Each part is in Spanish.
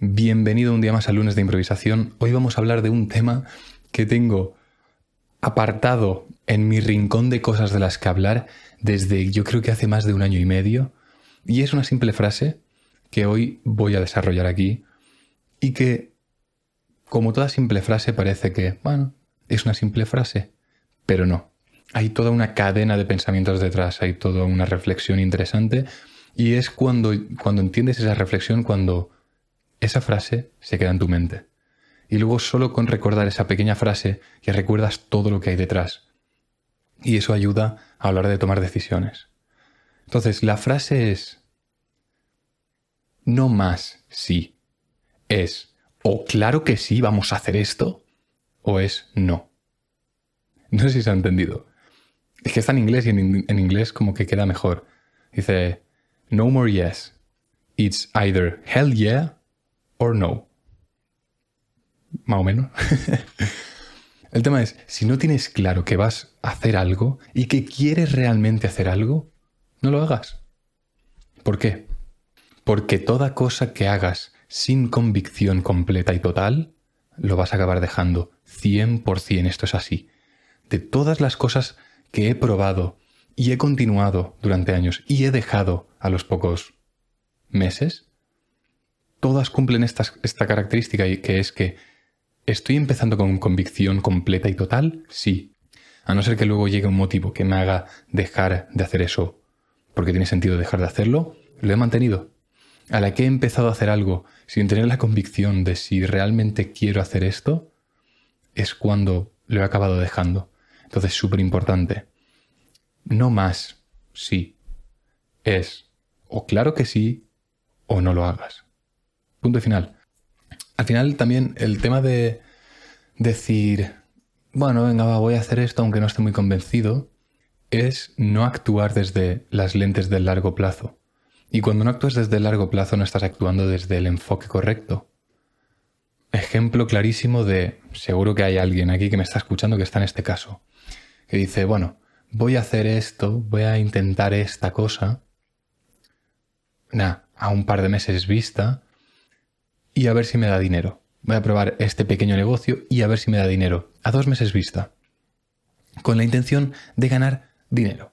Bienvenido un día más al lunes de improvisación. Hoy vamos a hablar de un tema que tengo apartado en mi rincón de cosas de las que hablar desde yo creo que hace más de un año y medio. Y es una simple frase que hoy voy a desarrollar aquí y que, como toda simple frase, parece que, bueno, es una simple frase, pero no. Hay toda una cadena de pensamientos detrás, hay toda una reflexión interesante y es cuando, cuando entiendes esa reflexión, cuando esa frase se queda en tu mente. Y luego solo con recordar esa pequeña frase ya recuerdas todo lo que hay detrás. Y eso ayuda a hablar de tomar decisiones. Entonces, la frase es, no más sí. Es, o claro que sí, vamos a hacer esto, o es no. No sé si se ha entendido. Es que está en inglés y en inglés como que queda mejor. Dice, no more yes. It's either hell yeah or no. Más o menos. El tema es, si no tienes claro que vas a hacer algo y que quieres realmente hacer algo, no lo hagas. ¿Por qué? Porque toda cosa que hagas sin convicción completa y total, lo vas a acabar dejando. 100% esto es así. De todas las cosas que he probado y he continuado durante años y he dejado a los pocos meses, todas cumplen esta, esta característica y que es que estoy empezando con convicción completa y total, sí. A no ser que luego llegue un motivo que me haga dejar de hacer eso porque tiene sentido dejar de hacerlo, lo he mantenido. A la que he empezado a hacer algo sin tener la convicción de si realmente quiero hacer esto, es cuando lo he acabado dejando. Entonces, súper importante. No más, sí. Es o claro que sí o no lo hagas. Punto final. Al final también el tema de decir, bueno, venga, voy a hacer esto aunque no esté muy convencido, es no actuar desde las lentes del largo plazo. Y cuando no actúas desde el largo plazo no estás actuando desde el enfoque correcto. Ejemplo clarísimo de, seguro que hay alguien aquí que me está escuchando que está en este caso, que dice, bueno, voy a hacer esto, voy a intentar esta cosa, nah, a un par de meses vista, y a ver si me da dinero. Voy a probar este pequeño negocio y a ver si me da dinero. A dos meses vista. Con la intención de ganar dinero.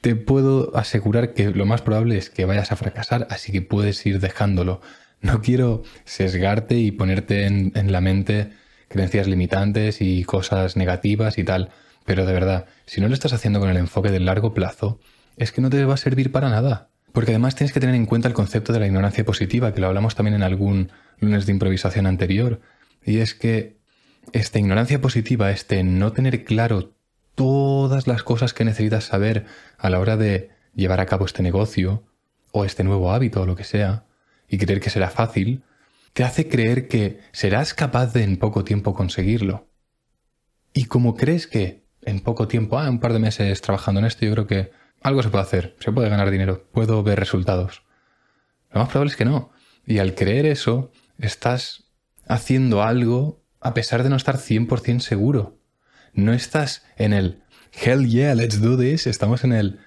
Te puedo asegurar que lo más probable es que vayas a fracasar, así que puedes ir dejándolo. No quiero sesgarte y ponerte en, en la mente creencias limitantes y cosas negativas y tal, pero de verdad, si no lo estás haciendo con el enfoque del largo plazo, es que no te va a servir para nada. Porque además tienes que tener en cuenta el concepto de la ignorancia positiva, que lo hablamos también en algún lunes de improvisación anterior. Y es que esta ignorancia positiva, este no tener claro todas las cosas que necesitas saber a la hora de llevar a cabo este negocio, o este nuevo hábito, o lo que sea, y creer que será fácil, te hace creer que serás capaz de en poco tiempo conseguirlo. Y como crees que en poco tiempo, ah, un par de meses trabajando en esto, yo creo que algo se puede hacer, se puede ganar dinero, puedo ver resultados. Lo más probable es que no. Y al creer eso, estás haciendo algo a pesar de no estar 100% seguro. No estás en el hell yeah, let's do this, estamos en el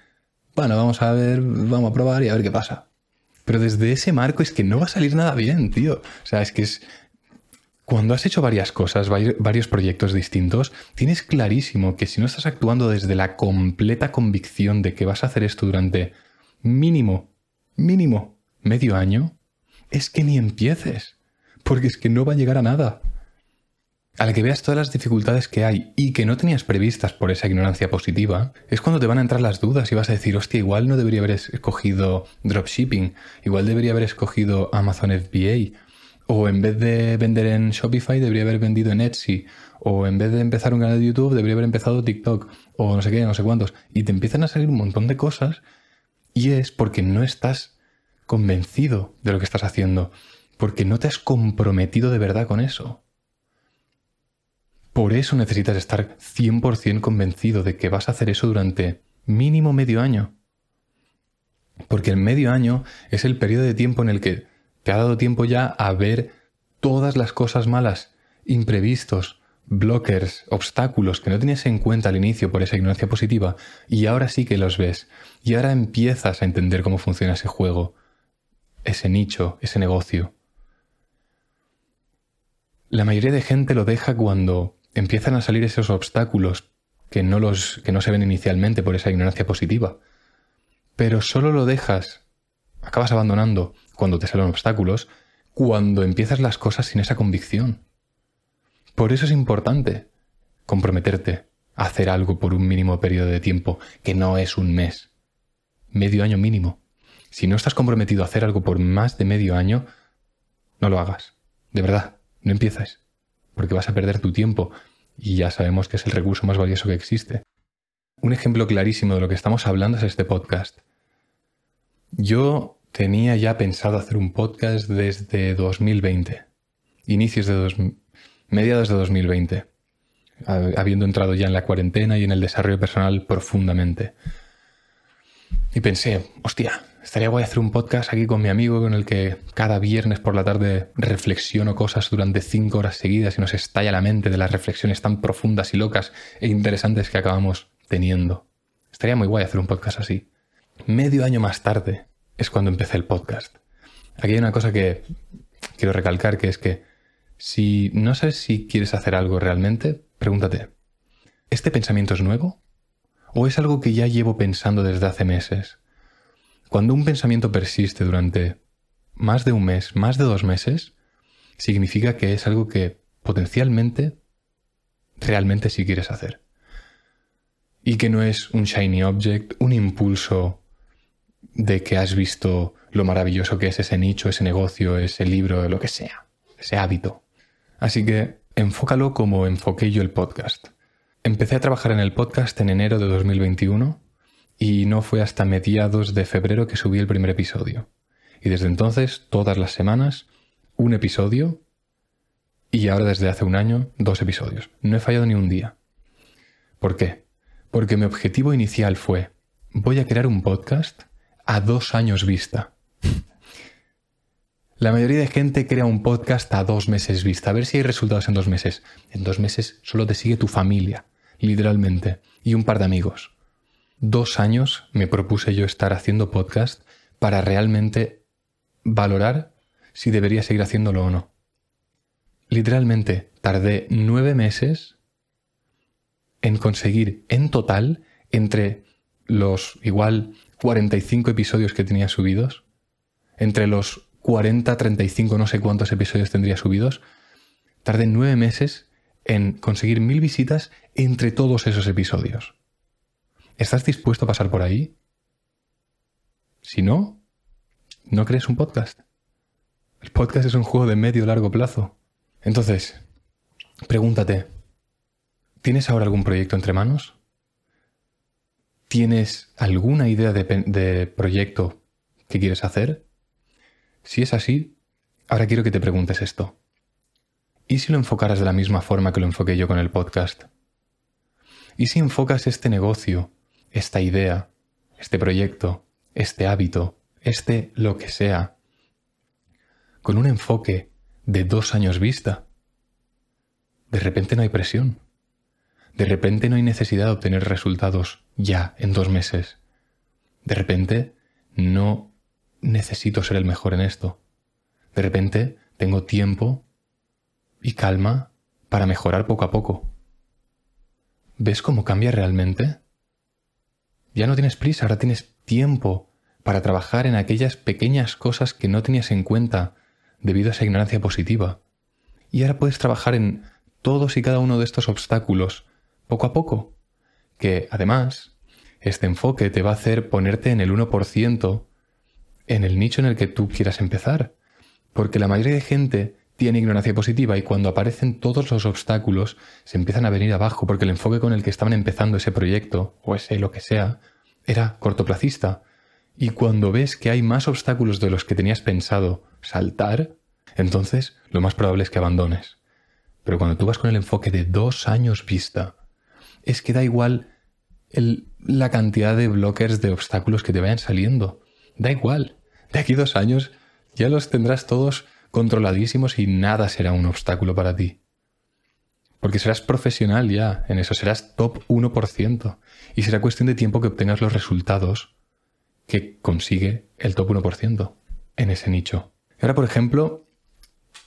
bueno, vamos a ver, vamos a probar y a ver qué pasa. Pero desde ese marco es que no va a salir nada bien, tío. O sea, es que es cuando has hecho varias cosas, varios proyectos distintos, tienes clarísimo que si no estás actuando desde la completa convicción de que vas a hacer esto durante mínimo, mínimo medio año, es que ni empieces, porque es que no va a llegar a nada. A la que veas todas las dificultades que hay y que no tenías previstas por esa ignorancia positiva, es cuando te van a entrar las dudas y vas a decir, hostia, igual no debería haber escogido dropshipping, igual debería haber escogido Amazon FBA, o en vez de vender en Shopify, debería haber vendido en Etsy. O en vez de empezar un canal de YouTube, debería haber empezado TikTok. O no sé qué, no sé cuántos. Y te empiezan a salir un montón de cosas. Y es porque no estás convencido de lo que estás haciendo. Porque no te has comprometido de verdad con eso. Por eso necesitas estar 100% convencido de que vas a hacer eso durante mínimo medio año. Porque el medio año es el periodo de tiempo en el que te ha dado tiempo ya a ver todas las cosas malas, imprevistos, blockers, obstáculos que no tenías en cuenta al inicio por esa ignorancia positiva y ahora sí que los ves. Y ahora empiezas a entender cómo funciona ese juego, ese nicho, ese negocio. La mayoría de gente lo deja cuando empiezan a salir esos obstáculos que no, los, que no se ven inicialmente por esa ignorancia positiva. Pero solo lo dejas, acabas abandonando cuando te salen obstáculos, cuando empiezas las cosas sin esa convicción. Por eso es importante comprometerte a hacer algo por un mínimo periodo de tiempo, que no es un mes, medio año mínimo. Si no estás comprometido a hacer algo por más de medio año, no lo hagas. De verdad, no empieces, porque vas a perder tu tiempo y ya sabemos que es el recurso más valioso que existe. Un ejemplo clarísimo de lo que estamos hablando es este podcast. Yo tenía ya pensado hacer un podcast desde 2020, inicios de dos, mediados de 2020, habiendo entrado ya en la cuarentena y en el desarrollo personal profundamente. Y pensé, hostia, estaría guay hacer un podcast aquí con mi amigo con el que cada viernes por la tarde reflexiono cosas durante cinco horas seguidas y nos estalla la mente de las reflexiones tan profundas y locas e interesantes que acabamos teniendo. Estaría muy guay hacer un podcast así. Medio año más tarde es cuando empecé el podcast. Aquí hay una cosa que quiero recalcar que es que si no sabes si quieres hacer algo realmente, pregúntate, ¿este pensamiento es nuevo? ¿O es algo que ya llevo pensando desde hace meses? Cuando un pensamiento persiste durante más de un mes, más de dos meses, significa que es algo que potencialmente, realmente sí quieres hacer. Y que no es un shiny object, un impulso de que has visto lo maravilloso que es ese nicho, ese negocio, ese libro, lo que sea, ese hábito. Así que enfócalo como enfoqué yo el podcast. Empecé a trabajar en el podcast en enero de 2021 y no fue hasta mediados de febrero que subí el primer episodio. Y desde entonces, todas las semanas, un episodio y ahora desde hace un año, dos episodios. No he fallado ni un día. ¿Por qué? Porque mi objetivo inicial fue, voy a crear un podcast a dos años vista. La mayoría de gente crea un podcast a dos meses vista, a ver si hay resultados en dos meses. En dos meses solo te sigue tu familia literalmente, y un par de amigos. Dos años me propuse yo estar haciendo podcast para realmente valorar si debería seguir haciéndolo o no. Literalmente tardé nueve meses en conseguir en total entre los igual 45 episodios que tenía subidos, entre los 40, 35, no sé cuántos episodios tendría subidos, tardé nueve meses en conseguir mil visitas entre todos esos episodios. ¿Estás dispuesto a pasar por ahí? Si no, no crees un podcast. El podcast es un juego de medio largo plazo. Entonces, pregúntate, ¿tienes ahora algún proyecto entre manos? ¿Tienes alguna idea de, proyecto que quieres hacer? Si es así, ahora quiero que te preguntes esto. ¿Y si lo enfocaras de la misma forma que lo enfoqué yo con el podcast? ¿Y si enfocas este negocio, esta idea, este proyecto, este hábito, este lo que sea, con un enfoque de dos años vista? De repente no hay presión. De repente no hay necesidad de obtener resultados ya en dos meses. De repente no necesito ser el mejor en esto. De repente tengo tiempo y calma para mejorar poco a poco. ¿Ves cómo cambia realmente? Ya no tienes prisa, ahora tienes tiempo para trabajar en aquellas pequeñas cosas que no tenías en cuenta debido a esa ignorancia positiva. Y ahora puedes trabajar en todos y cada uno de estos obstáculos poco a poco, que además este enfoque te va a hacer ponerte en el 1% en el nicho en el que tú quieras empezar. Porque la mayoría de gente tiene ignorancia positiva y cuando aparecen todos los obstáculos se empiezan a venir abajo porque el enfoque con el que estaban empezando ese proyecto o ese lo que sea era cortoplacista. Y cuando ves que hay más obstáculos de los que tenías pensado saltar, entonces lo más probable es que abandones. Pero cuando tú vas con el enfoque de dos años vista, es que da igual la cantidad de blockers de obstáculos que te vayan saliendo. Da igual. De aquí dos años ya los tendrás todos controladísimos y nada será un obstáculo para ti. Porque serás profesional ya, en eso serás top 1%. Y será cuestión de tiempo que obtengas los resultados que consigue el top 1% en ese nicho. Ahora, por ejemplo,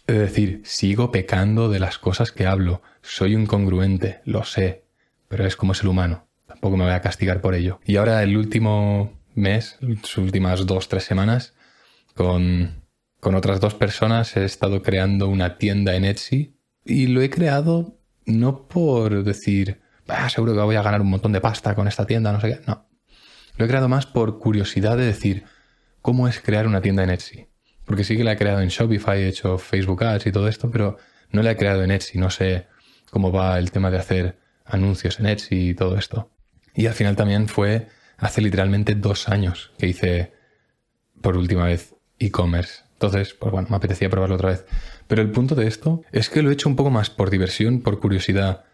Es decir, sigo pecando de las cosas que hablo, soy incongruente, lo sé, pero es como es el humano, tampoco me voy a castigar por ello. Y ahora el último mes, sus últimas dos, tres semanas, con, con otras dos personas he estado creando una tienda en Etsy y lo he creado no por decir, ah, seguro que voy a ganar un montón de pasta con esta tienda, no sé qué, no. Lo he creado más por curiosidad de decir, ¿cómo es crear una tienda en Etsy? Porque sí que la he creado en Shopify, he hecho Facebook Ads y todo esto, pero no la he creado en Etsy, no sé cómo va el tema de hacer anuncios en Etsy y todo esto. Y al final también fue hace literalmente dos años que hice por última vez e-commerce. Entonces, pues bueno, me apetecía probarlo otra vez. Pero el punto de esto es que lo he hecho un poco más por diversión, por curiosidad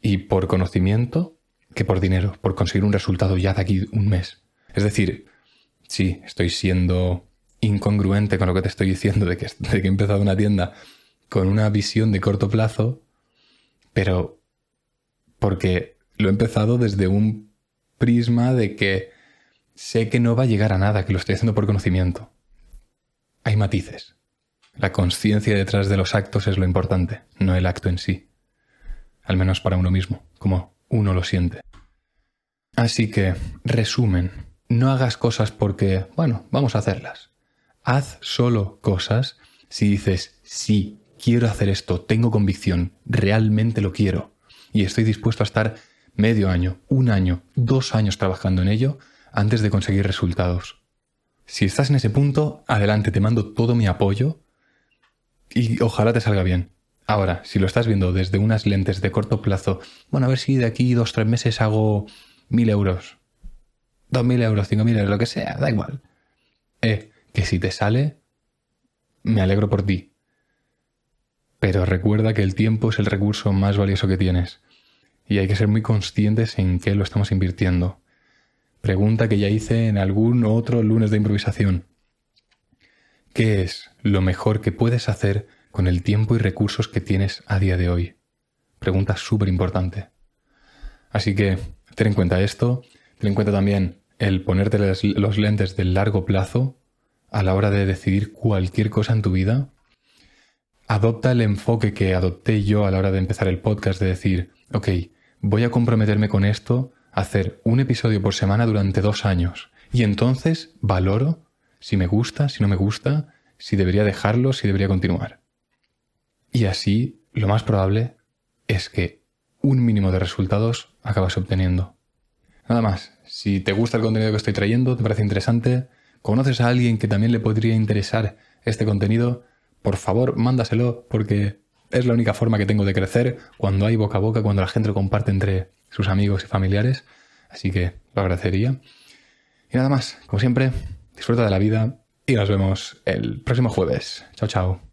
y por conocimiento que por dinero, por conseguir un resultado ya de aquí un mes. Es decir, sí, estoy siendo incongruente con lo que te estoy diciendo de que, de que he empezado una tienda con una visión de corto plazo, pero porque lo he empezado desde un prisma de que sé que no va a llegar a nada, que lo estoy haciendo por conocimiento. Hay matices. La conciencia detrás de los actos es lo importante, no el acto en sí. Al menos para uno mismo, como uno lo siente. Así que, resumen, no hagas cosas porque, bueno, vamos a hacerlas. Haz solo cosas si dices, sí, quiero hacer esto, tengo convicción, realmente lo quiero, y estoy dispuesto a estar medio año, un año, dos años trabajando en ello antes de conseguir resultados. Si estás en ese punto, adelante, te mando todo mi apoyo y ojalá te salga bien. Ahora, si lo estás viendo desde unas lentes de corto plazo, bueno, a ver si de aquí dos, tres meses hago mil euros, dos mil euros, cinco mil euros, lo que sea, da igual. Eh, que si te sale, me alegro por ti. Pero recuerda que el tiempo es el recurso más valioso que tienes y hay que ser muy conscientes en qué lo estamos invirtiendo. Pregunta que ya hice en algún otro lunes de improvisación. ¿Qué es lo mejor que puedes hacer con el tiempo y recursos que tienes a día de hoy? Pregunta súper importante. Así que ten en cuenta esto, ten en cuenta también el ponerte los lentes del largo plazo a la hora de decidir cualquier cosa en tu vida. Adopta el enfoque que adopté yo a la hora de empezar el podcast de decir, ok, voy a comprometerme con esto, hacer un episodio por semana durante dos años. Y entonces valoro si me gusta, si no me gusta, si debería dejarlo, si debería continuar. Y así, lo más probable es que un mínimo de resultados acabas obteniendo. Nada más, si te gusta el contenido que estoy trayendo, te parece interesante, conoces a alguien que también le podría interesar este contenido, por favor, mándaselo porque es la única forma que tengo de crecer cuando hay boca a boca, cuando la gente lo comparte entre sus amigos y familiares. Así que lo agradecería. Y nada más, como siempre, disfruta de la vida y nos vemos el próximo jueves. Chao, chao.